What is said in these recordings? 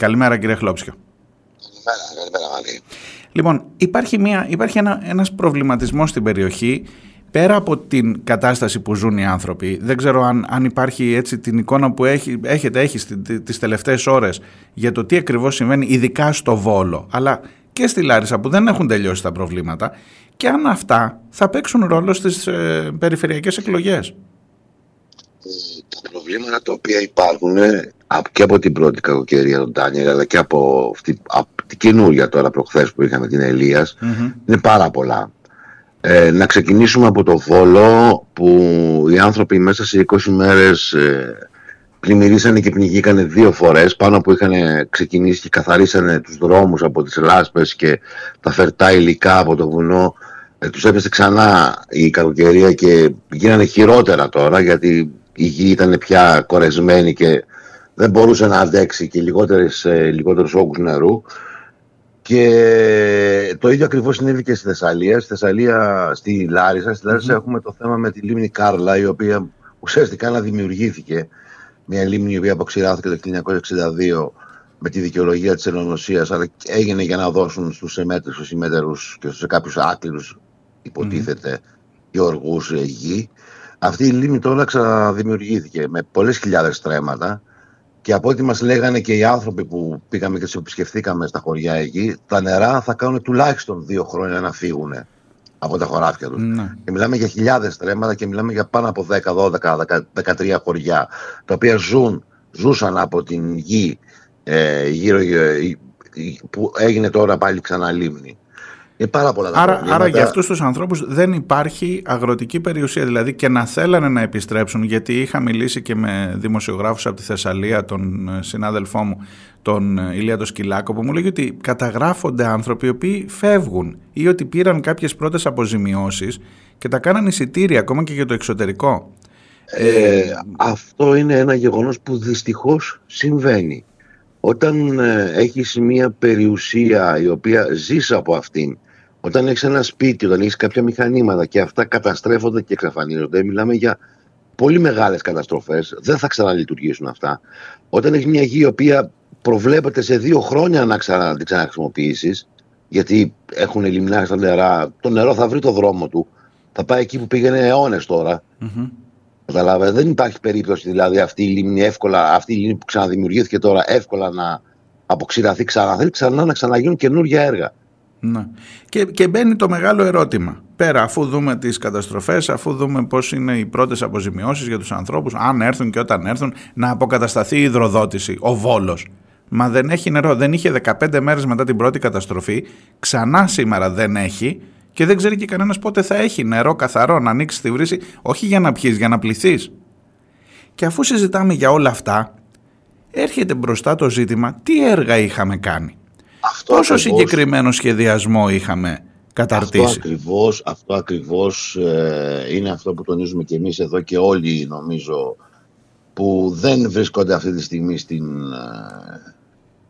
Καλημέρα κύριε Χλόψιο. Καλημέρα, καλημέρα Μαλή. Λοιπόν, υπάρχει, μια, υπάρχει ένα, ένας προβληματισμός στην περιοχή πέρα από την κατάσταση που ζουν οι άνθρωποι. Δεν ξέρω αν, αν υπάρχει έτσι την εικόνα που έχει, έχετε έχεις τις τελευταίες ώρες για το τι ακριβώς συμβαίνει ειδικά στο Βόλο αλλά και στη Λάρισα που δεν έχουν τελειώσει τα προβλήματα και αν αυτά θα παίξουν ρόλο στις ε, περιφερειακές εκλογές. Τα προβλήματα τα οποία υπάρχουν ε, και από την πρώτη κακοκαιρία των Ντάνιελ αλλά και από, αυτή, από την καινούρια τώρα προχθές που είχαμε την ελιας είναι πάρα πολλά. Ε, να ξεκινήσουμε από το Βόλο που οι άνθρωποι μέσα σε 20 μέρες ε, πλημμυρίσανε και πνιγήκανε δύο φορές πάνω που είχαν ξεκινήσει και καθαρίσανε τους δρόμους από τις λάσπες και τα φερτά υλικά από το βουνό ε, τους έπεσε ξανά η κακοκαιρία και γίνανε χειρότερα τώρα γιατί η γη ήταν πια κορεσμένη και δεν μπορούσε να αντέξει και λιγότερες, ε, λιγότερους όγκους νερού και το ίδιο ακριβώς συνέβη και στη Θεσσαλία. Στη Θεσσαλία, στη Λάρισα, στη λαρισα έχουμε το θέμα με τη λίμνη Κάρλα, η οποία ουσιαστικά να δημιουργήθηκε. Μια λίμνη η οποία αποξηράθηκε το 1962 με τη δικαιολογία της Ελλονοσίας, αλλά έγινε για να δώσουν στους εμέτερους, στους ημέτερους και στους κάποιους άκληρους, υποτίθεται, mm-hmm. γεωργούς γη. Αυτή η λίμνη τώρα ξαναδημιουργήθηκε με πολλές χιλιάδες στρέμματα και από ό,τι μας λέγανε και οι άνθρωποι που πήγαμε και του επισκεφθήκαμε στα χωριά εκεί, τα νερά θα κάνουν τουλάχιστον δύο χρόνια να φύγουν από τα χωράφια τους. Ναι. Και μιλάμε για χιλιάδες στρέμματα και μιλάμε για πάνω από 10, 12, 13 χωριά, τα οποία ζουν, ζούσαν από την γη ε, γύρω, ε, που έγινε τώρα πάλι ξανά λίμνη. Είναι πάρα πολλά τα άρα, άρα για αυτούς τους ανθρώπους δεν υπάρχει αγροτική περιουσία. Δηλαδή και να θέλανε να επιστρέψουν, γιατί είχα μιλήσει και με δημοσιογράφους από τη Θεσσαλία, τον ε, συνάδελφό μου, τον ε, Ηλία τον Σκυλάκο, που μου λέγει ότι καταγράφονται άνθρωποι οι οποίοι φεύγουν ή ότι πήραν κάποιες πρώτες αποζημιώσεις και τα κάναν εισιτήρια ακόμα και για το εξωτερικό. Ε, αυτό είναι ένα γεγονός που δυστυχώς συμβαίνει. Όταν ε, έχεις μια περιουσία η οποία ζεις από αυτήν όταν έχεις ένα σπίτι, όταν έχεις κάποια μηχανήματα και αυτά καταστρέφονται και εξαφανίζονται, μιλάμε για πολύ μεγάλες καταστροφές. Δεν θα ξαναλειτουργήσουν αυτά. Όταν έχεις μια γη η οποία προβλέπεται σε δύο χρόνια να ξανα, την ξαναχρησιμοποιήσεις, γιατί έχουν λιμνάρει τα νερά, το νερό θα βρει το δρόμο του. Θα πάει εκεί που πήγαινε αιώνες τώρα. Mm-hmm. δεν υπάρχει περίπτωση δηλαδή αυτή η λίμνη εύκολα, αυτή η λίμνη που ξαναδημιουργήθηκε τώρα εύκολα να αποξηραθεί ξανά. Θέλει ξανά να ξαναγίνουν καινούργια έργα. Ναι. Και, και μπαίνει το μεγάλο ερώτημα. Πέρα, αφού δούμε τις καταστροφές, αφού δούμε πώς είναι οι πρώτες αποζημιώσεις για τους ανθρώπους, αν έρθουν και όταν έρθουν, να αποκατασταθεί η υδροδότηση, ο βόλος. Μα δεν έχει νερό. Δεν είχε 15 μέρες μετά την πρώτη καταστροφή. Ξανά σήμερα δεν έχει. Και δεν ξέρει και κανένας πότε θα έχει νερό καθαρό να ανοίξει τη βρύση, όχι για να πιεις, για να πληθείς. Και αφού συζητάμε για όλα αυτά, έρχεται μπροστά το ζήτημα τι έργα είχαμε κάνει. Αυτό Πόσο ακριβώς, συγκεκριμένο σχεδιασμό είχαμε καταρτήσει; Αυτό ακριβώς, αυτό ακριβώς ε, είναι αυτό που τονίζουμε και εμείς εδώ και όλοι νομίζω που δεν βρίσκονται αυτή τη στιγμή στην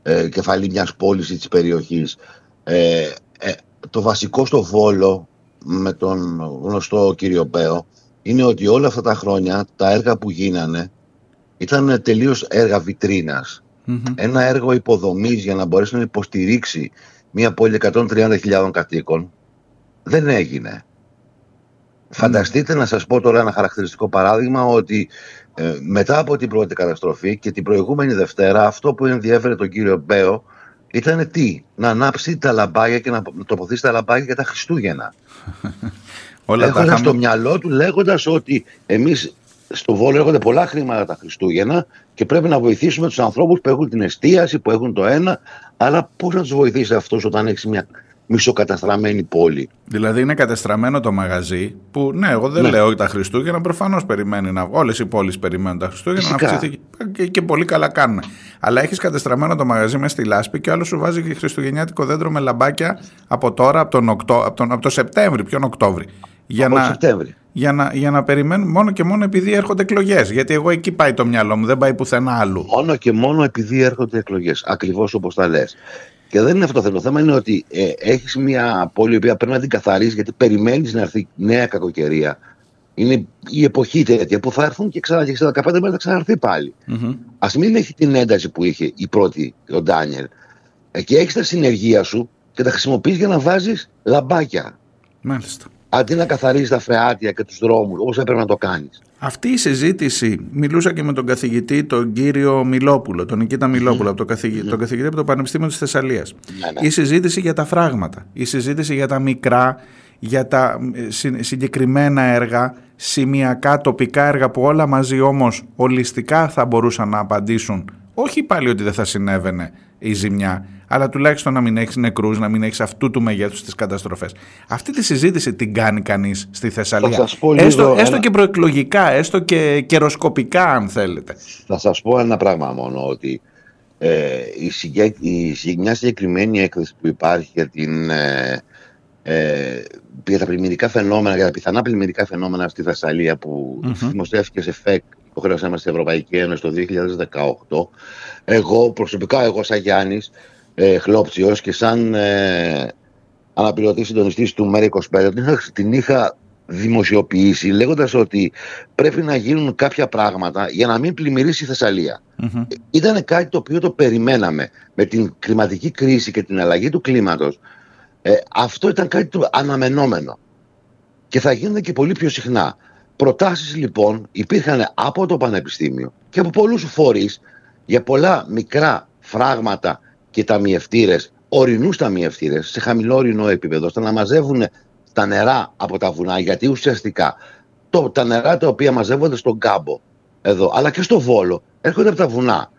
ε, ε κεφαλή μιας πόλης ή της περιοχής. Ε, το βασικό στο Βόλο με τον γνωστό κύριο Πέο είναι ότι όλα αυτά τα χρόνια τα έργα που γίνανε ήταν τελείως έργα βιτρίνας ένα έργο υποδομής για να μπορέσει να υποστηρίξει μια πόλη 130.000 κατοίκων δεν έγινε. Φανταστείτε να σας πω τώρα ένα χαρακτηριστικό παράδειγμα ότι ε, μετά από την πρώτη καταστροφή και την προηγούμενη Δευτέρα αυτό που ενδιέφερε τον κύριο Μπέο ήταν τι, να ανάψει τα λαμπάκια και να τοποθήσει τα λαμπάκια για τα Χριστούγεννα. Όλα Έχοντας στο μυαλό του λέγοντας ότι εμείς στο Βόλο έρχονται πολλά χρήματα τα Χριστούγεννα και πρέπει να βοηθήσουμε τους ανθρώπους που έχουν την εστίαση, που έχουν το ένα. Αλλά πώς να τους βοηθήσει αυτός όταν έχεις μια μισοκαταστραμμένη πόλη; Δηλαδή είναι κατεστραμμένο το μαγαζί που ναι, εγώ δεν ναι. λέω τα Χριστούγεννα, προφανώς περιμένει να. Όλες οι πόλεις περιμένουν τα Χριστούγεννα να αυξηθεί και, και πολύ καλά κάνουν. Αλλά έχεις κατεστραμμένο το μαγαζί μες στη λάσπη και άλλο σου βάζει και χριστουγεννιάτικο δέντρο με λαμπάκια από τώρα, από τον, Οκτώ, από τον, από τον Σεπτέμβρη, ποιον Οκτώβρη. Για από να, Σεπτέμβρη για να, για να περιμένουν μόνο και μόνο επειδή έρχονται εκλογές. Γιατί εγώ εκεί πάει το μυαλό μου, δεν πάει πουθενά άλλου. Μόνο και μόνο επειδή έρχονται εκλογές. Ακριβώς όπως τα λες. Και δεν είναι αυτό το θέμα. Το θέμα είναι ότι ε, έχεις μια πόλη η οποία πρέπει να την καθαρίσει γιατί περιμένεις να έρθει νέα κακοκαιρία. Είναι η εποχή τέτοια που θα έρθουν και ξανά και σε 15 μέρε θα ξαναρθεί πάλι. Mm-hmm. Α μην έχει την ένταση που είχε η πρώτη, ο Ντάνιελ. Και έχεις τα συνεργεία σου και τα χρησιμοποιείς για να βάζεις λαμπάκια. Μάλιστα. Αντί να καθαρίζεις τα φρεάτια και τους δρόμους, όπως έπρεπε να το κάνεις. Αυτή η συζήτηση, μιλούσα και με τον καθηγητή, τον κύριο Μιλόπουλο, τον Νικήτα Μιλόπουλο, από το καθηγητή, τον καθηγητή από το Πανεπιστήμιο της Θεσσαλίας. Ναι, ναι. Η συζήτηση για τα φράγματα, η συζήτηση για τα μικρά, για τα ε, συγκεκριμένα έργα, σημειακά, τοπικά έργα που όλα μαζί όμως ολιστικά θα μπορούσαν να απαντήσουν. Όχι πάλι ότι δεν θα συνέβαινε η ζημιά, αλλά τουλάχιστον να μην έχεις νεκρούς, να μην έχεις αυτού του μεγέθους τι καταστροφές. Αυτή τη συζήτηση την κάνει κανείς στη Θεσσαλία. Έστω, έστω και προεκλογικά, έστω και καιροσκοπικά, αν θέλετε. Θα σας πω ένα πράγμα μόνο, ότι ε, η, συγκε, η, μια συγκεκριμένη έκθεση που υπάρχει για, την, ε, ε, για τα πλημμυρικά φαινόμενα, για τα πιθανά πλημμυρικά φαινόμενα στη Θεσσαλία που mm-hmm. δημοσιεύτηκε σε ΦΕΚ υποχρέωσή μας στην Ευρωπαϊκή Ένωση το 2018. Εγώ προσωπικά, εγώ σαν Γιάννης ε, Χλόπτσιος και σαν ε, αναπληρωτή συντονιστής του ΜΕΡΑ25 την είχα δημοσιοποιήσει λέγοντας ότι πρέπει να γίνουν κάποια πράγματα για να μην πλημμυρίσει η Θεσσαλία. Mm-hmm. Ήταν κάτι το οποίο το περιμέναμε με την κλιματική κρίση και την αλλαγή του κλίματος. Ε, αυτό ήταν κάτι το αναμενόμενο και θα γίνονται και πολύ πιο συχνά. Προτάσεις λοιπόν υπήρχαν από το Πανεπιστήμιο και από πολλούς φορείς για πολλά μικρά φράγματα και ταμιευτήρες, ορεινούς ταμιευτήρες, σε χαμηλό ορεινό επίπεδο, ώστε να μαζεύουν τα νερά από τα βουνά, γιατί ουσιαστικά το, τα νερά τα οποία μαζεύονται στον κάμπο εδώ, αλλά και στο βόλο, έρχονται από τα βουνά.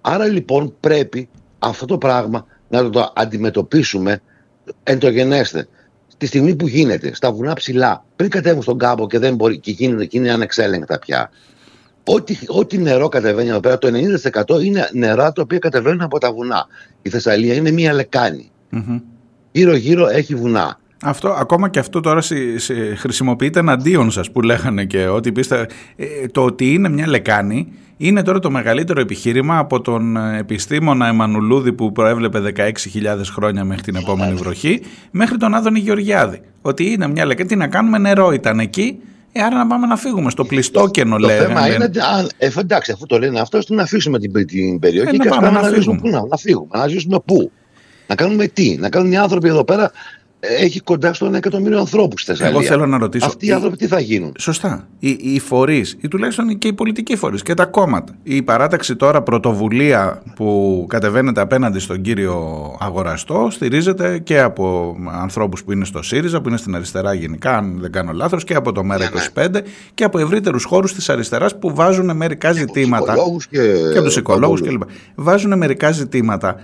Άρα λοιπόν πρέπει αυτό το πράγμα να το αντιμετωπίσουμε εν το γενέστε. Τη στιγμή που γίνεται στα βουνά ψηλά, πριν κατέβουν στον κάμπο και δεν μπορεί και γίνεται, και είναι ανεξέλεγκτα πια, Ό,τι, ό,τι νερό κατεβαίνει εδώ πέρα, το 90% είναι νερά τα οποία κατεβαίνουν από τα βουνά. Η Θεσσαλία είναι μία λεκάνη. Mm-hmm. Γύρω-γύρω έχει βουνά. Αυτό, ακόμα και αυτό τώρα σε, σε, χρησιμοποιείται εναντίον σας που λέγανε και ότι πείστε, ε, το ότι είναι μια λεκάνη είναι τώρα το μεγαλύτερο επιχείρημα από τον επιστήμονα Εμμανουλούδη που προέβλεπε 16.000 χρόνια μέχρι την επόμενη βροχή μέχρι τον Άδωνη Γεωργιάδη. Ότι είναι μια λεκάνη, τι να κάνουμε νερό ήταν εκεί ε, άρα να πάμε να φύγουμε στο πλιστόκενο, λέει. Το θέμα είναι, αν, ε, εντάξει, αφού το λένε αυτό, να αφήσουμε την, την περιοχή ε, και να, πάμε να, φύγουμε. Πού, να, να φύγουμε. Να ζήσουμε πού. Να κάνουμε τι. Να κάνουν οι άνθρωποι εδώ πέρα έχει κοντά στο ένα εκατομμύριο ανθρώπους στη Θεσσαλία. Εγώ θέλω να ρωτήσω. Αυτοί οι άνθρωποι τι θα γίνουν; Σωστά. Οι, οι φορείς, ή τουλάχιστον και οι πολιτικοί φορείς και τα κόμματα. Η παράταξη τώρα πρωτοβουλία που κατεβαίνεται απέναντι στον κύριο Αγοραστό στηρίζεται και από ανθρώπους που είναι στο ΣΥΡΙΖΑ, που είναι στην αριστερά γενικά, αν δεν κάνω λάθος, και από το ΜΕΡΑ25 ναι, ναι. και από ευρύτερους χώρους της αριστεράς που βάζουν μερικά ζητήματα. Και, και από τους οικολόγους κλπ. Βάζουν μερικά ζητήματα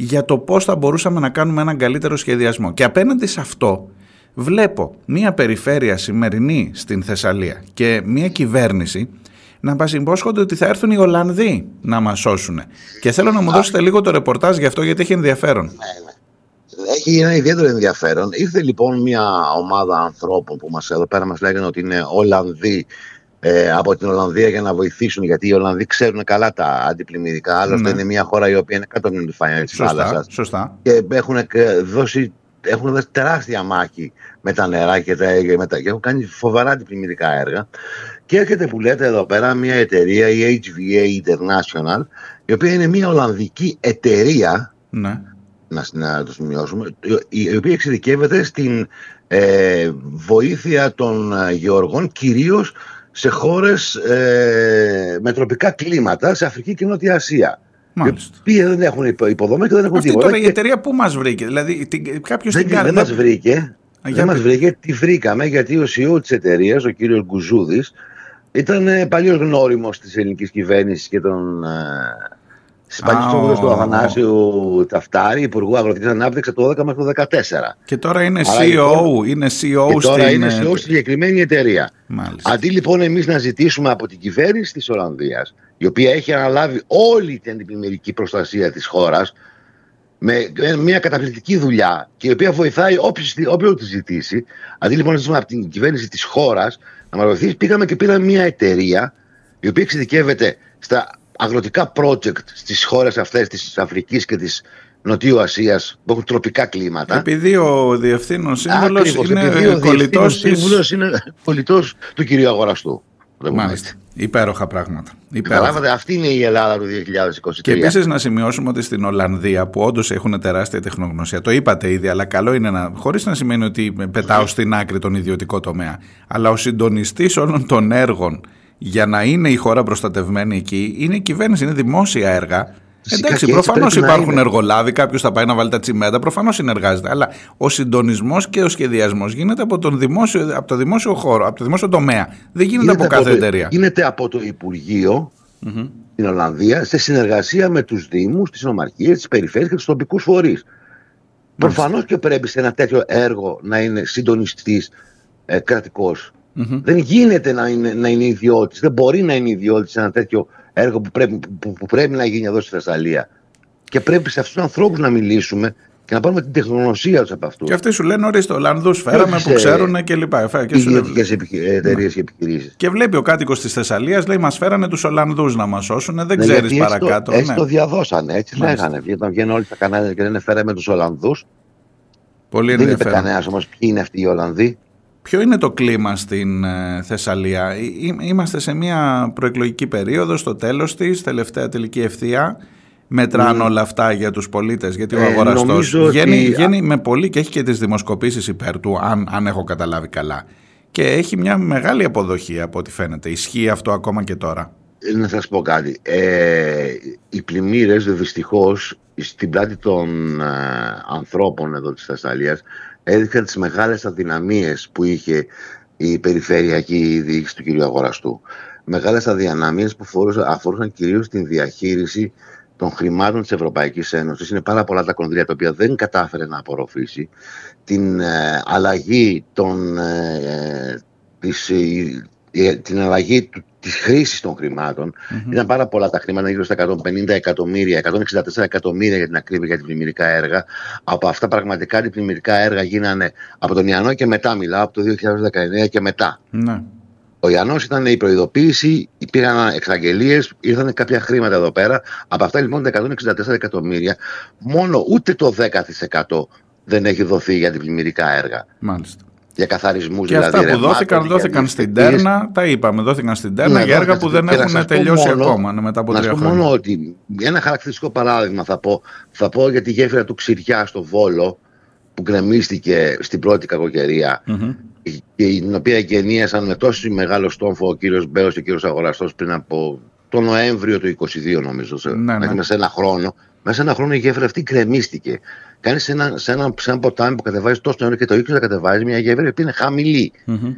για το πώς θα μπορούσαμε να κάνουμε έναν καλύτερο σχεδιασμό. Και απέναντι σε αυτό βλέπω μια περιφέρεια σημερινή στην Θεσσαλία και μια κυβέρνηση να μα υπόσχονται ότι θα έρθουν οι Ολλανδοί να μας σώσουν. Και θέλω να μου δώσετε λίγο το ρεπορτάζ γι' αυτό γιατί έχει ενδιαφέρον. Ναι, ναι. Έχει ένα ιδιαίτερο ενδιαφέρον. Ήρθε λοιπόν μια ομάδα ανθρώπων που μας εδώ πέρα μας λέγανε ότι είναι Ολλανδοί ε, από την Ολλανδία για να βοηθήσουν, γιατί οι Ολλανδοί ξέρουν καλά τα αντιπλημμυρικά. Άλλωστε ναι. είναι μια χώρα η οποία είναι κάτω από την επιφάνεια της θάλασσας. Σωστά. Και έχουν δώσει, έχουν δώσει τεράστια μάχη με τα νερά και, τα, με τα, και έχουν κάνει φοβερά αντιπλημμυρικά έργα. Και έρχεται που λέτε εδώ πέρα μια εταιρεία, η HVA International, η οποία είναι μια Ολλανδική εταιρεία. Ναι. Να, να το σημειώσουμε, η οποία εξειδικεύεται στην ε, βοήθεια των ε, γεωργών κυρίως σε χώρες ε, με τροπικά κλίματα, σε Αφρική και Νότια Ασία. Μάλιστα. Οι οποίοι δεν έχουν υποδομέ και δεν έχουν Αυτή τίποτα. Τώρα η εταιρεία πού μας βρήκε, δηλαδή κάποιος την κάνει. Δεν μας βρήκε. δεν μας βρήκε, τη βρήκαμε γιατί ο CEO της εταιρείας, ο κύριος Γκουζούδης, ήταν ε, παλιός γνώριμος της ελληνικής κυβέρνησης και των ε, Στι παλιέ του Αθανάσιου Ταφτάρη, Υπουργού Αγροτική Ανάπτυξης από το 12 μέχρι το 14. Και τώρα είναι CEO, λοιπόν, είναι CEO και τώρα στην... είναι CEO στη συγκεκριμένη εταιρεία. Μάλιστα. Αντί λοιπόν εμείς να ζητήσουμε από την κυβέρνηση της Ολλανδίας, η οποία έχει αναλάβει όλη την αντιπλημμυρική προστασία της χώρας, με μια καταπληκτική δουλειά και η οποία βοηθάει όποιον τη ζητήσει. Αντί λοιπόν να ζητήσουμε από την κυβέρνηση της χώρας να μας βοηθήσει, πήγαμε και πήραμε μια εταιρεία η οποία εξειδικεύεται στα αγροτικά project στις χώρες αυτές της Αφρικής και της Νοτιού Ασίας που έχουν τροπικά κλίματα. Επειδή ο διευθύνων σύμβουλος είναι κολλητός της... είναι κολλητός του κυρίου Αγοραστού. Μάλιστα. Υπέροχα πράγματα. Καταλάβατε, αυτή είναι η Ελλάδα του 2023. Και επίσης να σημειώσουμε ότι στην Ολλανδία, που όντως έχουν τεράστια τεχνογνωσία, το είπατε ήδη, αλλά καλό είναι να. χωρίς να σημαίνει ότι πετάω στην άκρη τον ιδιωτικό τομέα, αλλά ο συντονιστής όλων των έργων για να είναι η χώρα προστατευμένη εκεί είναι η κυβέρνηση, είναι δημόσια έργα Εντάξει, προφανώς υπάρχουν εργολάβοι, κάποιος θα πάει να βάλει τα τσιμέντα, προφανώς συνεργάζεται. Αλλά ο συντονισμός και ο σχεδιασμός γίνεται από, τον δημόσιο, από το δημόσιο χώρο, από το δημόσιο τομέα. Δεν γίνεται, γίνεται από κάθε το, εταιρεία. Γίνεται από το Υπουργείο mm-hmm. στην Ολλανδία σε συνεργασία με τους Δήμους, τις Νομαρχίε, τις Περιφέρειες και τους τοπικούς φορείς. Προφανώς και πρέπει σε ένα τέτοιο έργο να είναι συντονιστής ε, κρατικός. Mm-hmm. Δεν γίνεται να είναι, να είναι ιδιώτης. Δεν μπορεί να είναι ιδιώτης σε ένα τέτοιο έργο που πρέπει, που, που πρέπει να γίνει εδώ στη Θεσσαλία. Και πρέπει σε αυτούς τους ανθρώπους να μιλήσουμε και να πάρουμε την τεχνογνωσία τους από αυτούς. Και αυτοί σου λένε: Ορίστε, Ολλανδούς φέραμε που ξέρουν και λοιπά. Και ιδιωτικέ εταιρείες και επιχειρήσεις. Και βλέπει ο κάτοικος της Θεσσαλίας, λέει: Μας φέρανε τους Ολλανδούς να μας σώσουν. Δεν ναι, ξέρεις παρακάτω. Έτσι, ναι. το διαδώσανε. Έτσι Μάλιστα. λέγανε. Όταν βγαίνουν όλοι στα κανάλια και λένε: Φέραμε τους Ολλανδούς. Πολύ Δεν είπε κανένας όμως ποιοι είναι αυτοί οι Ολλανδοί. Ποιο είναι το κλίμα στην ε, Θεσσαλία; Είμαστε σε μια προεκλογική περίοδο, στο τέλος της, τελευταία τελική ευθεία. Μετράνε mm. όλα αυτά για τους πολίτες, γιατί ο ε, αγοραστός βγαίνει, ότι... με πολύ και έχει και τις δημοσκοπήσεις υπέρ του, αν, αν έχω καταλάβει καλά. Και έχει μια μεγάλη αποδοχή από ό,τι φαίνεται. Ισχύει αυτό ακόμα και τώρα; Ε, να σας πω κάτι. Ε, οι πλημμύρες δυστυχώς στην πλάτη των ανθρώπων εδώ της Θεσσαλίας έδειξαν τις μεγάλες αδυναμίες που είχε η περιφερειακή διοίκηση του κ. Αγοραστού. Μεγάλες αδυναμίες που αφορούσαν κυρίως την διαχείριση των χρημάτων της Ευρωπαϊκής Ένωσης. Είναι πάρα πολλά τα κονδύλια τα οποία δεν κατάφερε να απορροφήσει. Την ε, αλλαγή των, ε, ε της, ε, την αλλαγή του της χρήσης των χρημάτων. Mm-hmm. Ήταν πάρα πολλά τα χρήματα, γύρω στα 150 εκατομμύρια, 164 εκατομμύρια για την ακρίβεια για την πλημμυρικά έργα. Από αυτά πραγματικά τα πλημμυρικά έργα γίνανε από τον Ιαννό και μετά, μιλάω από το 2019 και μετά. Mm-hmm. Ο Ιαννός ήταν η προειδοποίηση, υπήρχαν εξαγγελίες, ήρθαν κάποια χρήματα εδώ πέρα. Από αυτά λοιπόν τα 164 εκατομμύρια, μόνο ούτε το 10% δεν έχει δοθεί για την πλημμυρικά έργα. Μάλιστα για καθαρισμούς δηλαδή. Και αυτά που δόθηκαν, δόθηκαν στην Τέρνα, τα είπαμε, δόθηκαν στην Τέρνα ναι, για έργα που δεν έχουν τελειώσει μόνο, ακόμα ναι, μετά από τρία χρόνια. μόνο ότι ένα χαρακτηριστικό παράδειγμα θα πω, θα πω για τη γέφυρα του Ξηριά στο Βόλο που γκρεμίστηκε στην πρώτη κακοκαιρία mm-hmm. και την οποία εγκαινίασαν με τόσο μεγάλο στόμφο ο κύριος Μπέος και ο κύριος Αγοραστός πριν από το Νοέμβριο του 2022 νομίζω, ναι, ναι. μέσα σε ένα χρόνο. Μέσα σε ένα χρόνο η γέφυρα αυτή γκρεμίστηκε κάνεις σε ένα, σε, ένα, σε ένα ποτάμι που κατεβάζεις τόσο νερό και το ίχνο να κατεβάζεις μια γέφυρα που είναι χαμηλή. Mm-hmm.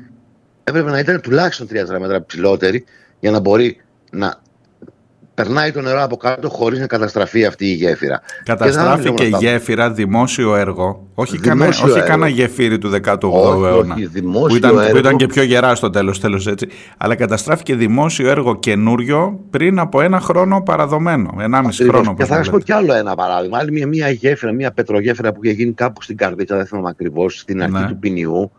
Έπρεπε να ήταν τουλάχιστον 3 μέτρα ψηλότερη για να μπορεί να περνάει το νερό από κάτω χωρίς να καταστραφεί αυτή η γέφυρα. Καταστράφηκε η γέφυρα δημόσιο έργο. Όχι, δημόσιο κανένα, όχι κανένα γεφύρι του 18ου αιώνα. Όχι, που, ήταν, έργο. που ήταν και πιο γερά στο τέλος, τέλος έτσι. Αλλά καταστράφηκε δημόσιο έργο καινούριο πριν από ένα χρόνο παραδομένο. Ενάμιση χρόνο. Και θα σα πω κι άλλο ένα παράδειγμα. Άλλη μια, μια γέφυρα, μια πετρογέφυρα που είχε γίνει κάπου στην Καρδίτσα, δεν θυμάμαι ακριβώς, στην αρχή ναι. του ποινιού.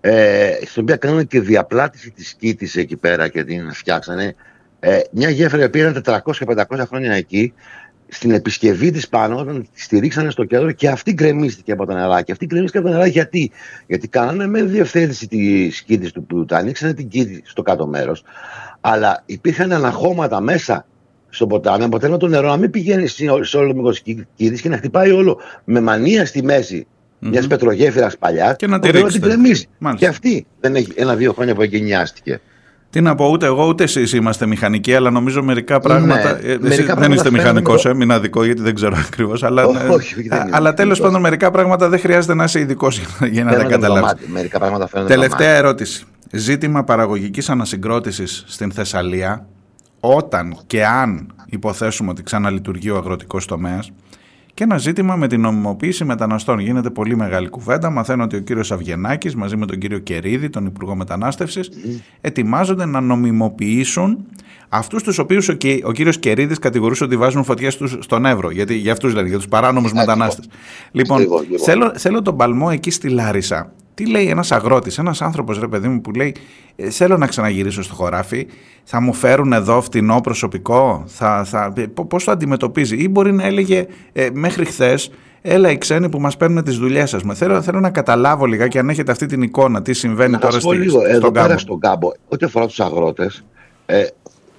Ε, στην οποία κάνανε και διαπλάτηση της κήτη εκεί πέρα και την φτιάξανε. Ε, μια γέφυρα που ήταν 400-500 χρόνια εκεί, στην επισκευή της πάνω, όταν τη στηρίξανε στο κέντρο και αυτή γκρεμίστηκε από τα νερά. Και αυτή γκρεμίστηκε από τα νερά γιατί, γιατί κάνανε με διευθέτηση τη κήτη του που τα ανοίξανε την κήτη στο κάτω μέρος. Αλλά υπήρχαν αναχώματα μέσα στο ποτάμι, αποτέλεσμα το νερό να μην πηγαίνει σε όλο το μήκο τη κήτη και να χτυπάει όλο με μανία στη μέση mm-hmm. μια πετρογέφυρας παλιάς και να τη ρίξει. Και αυτή δεν έχει ένα-δύο χρόνια που εγκαινιάστηκε. Τι να πω, ούτε εγώ ούτε εσείς είμαστε μηχανικοί, αλλά νομίζω μερικά πράγματα. Ναι, εσείς μερικά δεν είστε μηχανικός, ε, μην αδικό, γιατί δεν ξέρω ακριβώς. Αλλά, όχι, αλλά τέλος πάντων, μερικά πράγματα δεν χρειάζεται να είσαι ειδικός για να τα καταλάβεις. Μερικά πράγματα φαίνονται. Τελευταία ερώτηση. Ζήτημα παραγωγικής ανασυγκρότησης στην Θεσσαλία, όταν και αν υποθέσουμε ότι ξαναλειτουργεί ο αγροτικός τομέας, και ένα ζήτημα με την νομιμοποίηση μεταναστών. Γίνεται πολύ μεγάλη κουβέντα. Μαθαίνω ότι ο κύριος Αυγενάκη μαζί με τον κύριο Κερίδη, τον Υπουργό Μετανάστευσης, ετοιμάζονται να νομιμοποιήσουν αυτούς τους οποίους ο, ο κύριος Κερίδης κατηγορούσε ότι βάζουν φωτιές στον Εύρο. Γιατί για αυτούς λένε, για τους παράνομους μετανάστες. Λοιπόν, θέλω, θέλω τον παλμό εκεί στη Λάρισα Τι λέει ένας αγρότης, ένας άνθρωπος, ρε παιδί μου, που λέει: «Ε, Θέλω να ξαναγυρίσω στο χωράφι, θα μου φέρουν εδώ φτηνό προσωπικό, θα, θα, πώς το αντιμετωπίζει, ή μπορεί να έλεγε ε, μέχρι χθες. Έλα οι ξένοι που μας παίρνουν τις δουλειές σας. Θέλω, θέλω να καταλάβω λιγάκι αν έχετε αυτή την εικόνα, τι συμβαίνει να τώρα στη, λίγο, στον εδώ κάμπο. Πέρα στον κάμπο. Ό,τι αφορά τους αγρότες, ε,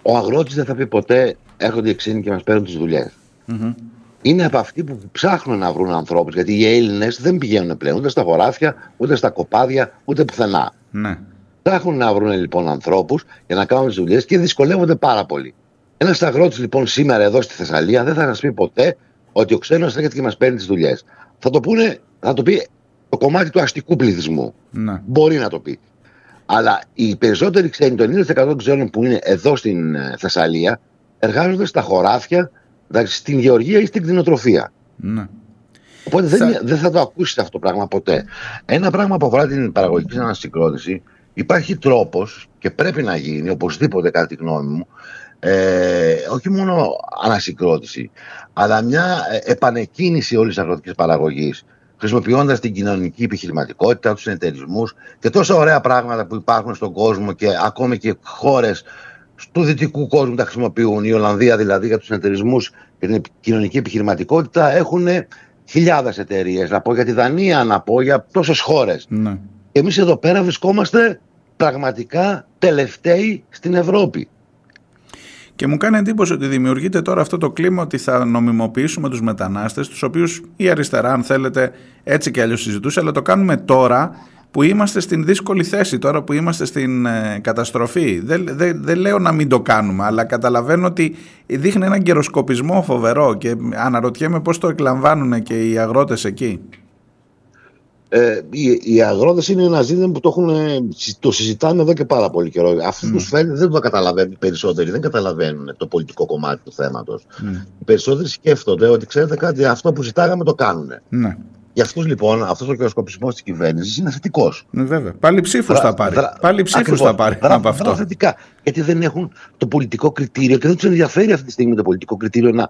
ο αγρότης δεν θα πει ποτέ έρχονται οι ξένοι και μας παίρνουν τις δουλειές. Mm-hmm. Είναι από αυτοί που ψάχνουν να βρουν ανθρώπους. Γιατί οι Έλληνες δεν πηγαίνουν πλέον ούτε στα χωράφια, ούτε στα κοπάδια, ούτε πουθενά. Ναι. Ψάχνουν να βρουν λοιπόν ανθρώπους για να κάνουν τις δουλειές και δυσκολεύονται πάρα πολύ. Ένας αγρότης λοιπόν σήμερα εδώ στη Θεσσαλία δεν θα σας πει ποτέ ότι ο ξένος έρχεται και μας παίρνει τις δουλειές. Θα το πούνε, θα το πει το κομμάτι του αστικού πληθυσμού. Ναι. Μπορεί να το πει. Αλλά οι περισσότεροι ξένοι, το 90% των ξένων που είναι εδώ στην ε, Θεσσαλία, εργάζονται στα χωράφια, δηλαδή στην γεωργία ή στην κτηνοτροφία. Ναι. Οπότε δεν, θα... δεν θα το ακούσει αυτό το πράγμα ποτέ. Ένα πράγμα που αφορά την παραγωγική ανασυγκρότηση, υπάρχει τρόπος και πρέπει να γίνει οπωσδήποτε, κατά τη γνώμη μου, ε, όχι μόνο ανασυγκρότηση, αλλά μια επανεκκίνηση όλης της αγροτικής παραγωγής, χρησιμοποιώντας την κοινωνική επιχειρηματικότητα, τους συνεταιρισμού και τόσα ωραία πράγματα που υπάρχουν στον κόσμο και ακόμη και χώρες του δυτικού κόσμου τα χρησιμοποιούν. Η Ολλανδία δηλαδή για τους συνεταιρισμού και την κοινωνική επιχειρηματικότητα έχουν χιλιάδες εταιρείες. Να πω για τη Δανία, να πω για τόσες χώρες. Ναι. Εμείς εδώ πέρα βρισκόμαστε πραγματικά τελευταίοι στην Ευρώπη. Και μου κάνει εντύπωση ότι δημιουργείται τώρα αυτό το κλίμα ότι θα νομιμοποιήσουμε τους μετανάστες, τους οποίους η αριστερά αν θέλετε έτσι και αλλιώς συζητούσε, αλλά το κάνουμε τώρα που είμαστε στην δύσκολη θέση, τώρα που είμαστε στην ε, καταστροφή. Δεν, δεν, δεν λέω να μην το κάνουμε, αλλά καταλαβαίνω ότι δείχνει έναν καιροσκοπισμό φοβερό και αναρωτιέμαι πώς το εκλαμβάνουν και οι αγρότες εκεί. Ε, οι, οι αγρότες είναι ένας ζήτημα που το, έχουν, το συζητάμε εδώ και πάρα πολύ καιρό. Αυτού mm. τους φαίνεται δεν το καταλαβαίνουν οι περισσότεροι, δεν καταλαβαίνουν το πολιτικό κομμάτι του θέματος. Mm. Οι περισσότεροι σκέφτονται ότι ξέρετε κάτι, αυτό που ζητάγαμε το κάνουν. Ναι. Για αυτούς λοιπόν, αυτός ο καιροσκοπισμό της κυβέρνησης είναι θετικός. Ναι, βέβαια. Πάλι ψήφους θα πάρει. Δρα... Πάλι ψήφους θα πάρει δρα... από αυτό. θετικά. Γιατί δεν έχουν το πολιτικό κριτήριο και δεν τους ενδιαφέρει αυτή τη στιγμή το πολιτικό κριτήριο να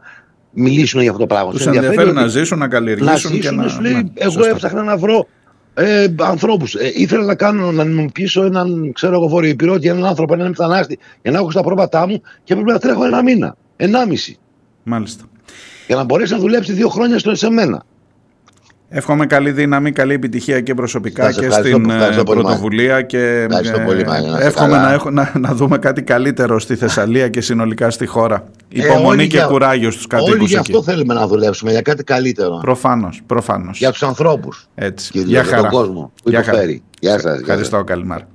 μιλήσουν για αυτό το πράγμα. Τους ενδιαφέρει, ενδιαφέρει να ζήσουν, να καλλιεργήσουν. Να ζήσουν και να... Σου λέει, ναι, εγώ σωστά. έψαχνα να βρω ε, ανθρώπους. Ε, ήθελα να κάνω να νομιμοποιήσω έναν ξέρω εγώ βόρειο υπηρώτη, έναν άνθρωπο, έναν μετανάστη, για να έχω στα πρόβατά μου και πρέπει να τρέχω ένα μήνα. Ενάμιση. Μάλιστα. Για να μπορέσει να δουλέψει δύο χρόνια στο σε μένα. Εύχομαι καλή δύναμη, καλή επιτυχία και προσωπικά και στην πρωτοβουλία και πολύ, εύχομαι να, έχω, να, να, δούμε κάτι καλύτερο στη Θεσσαλία και συνολικά στη χώρα. Υπομονή ε, και για, κουράγιο στους κατοίκους Όλοι γι' εκεί. αυτό θέλουμε να δουλέψουμε, για κάτι καλύτερο. Προφανώς, προφανώς. Για τους ανθρώπους. Έτσι. Και για για τον κόσμο που για υποφέρει. Γεια σας. Ευχαριστώ, καλημέρα.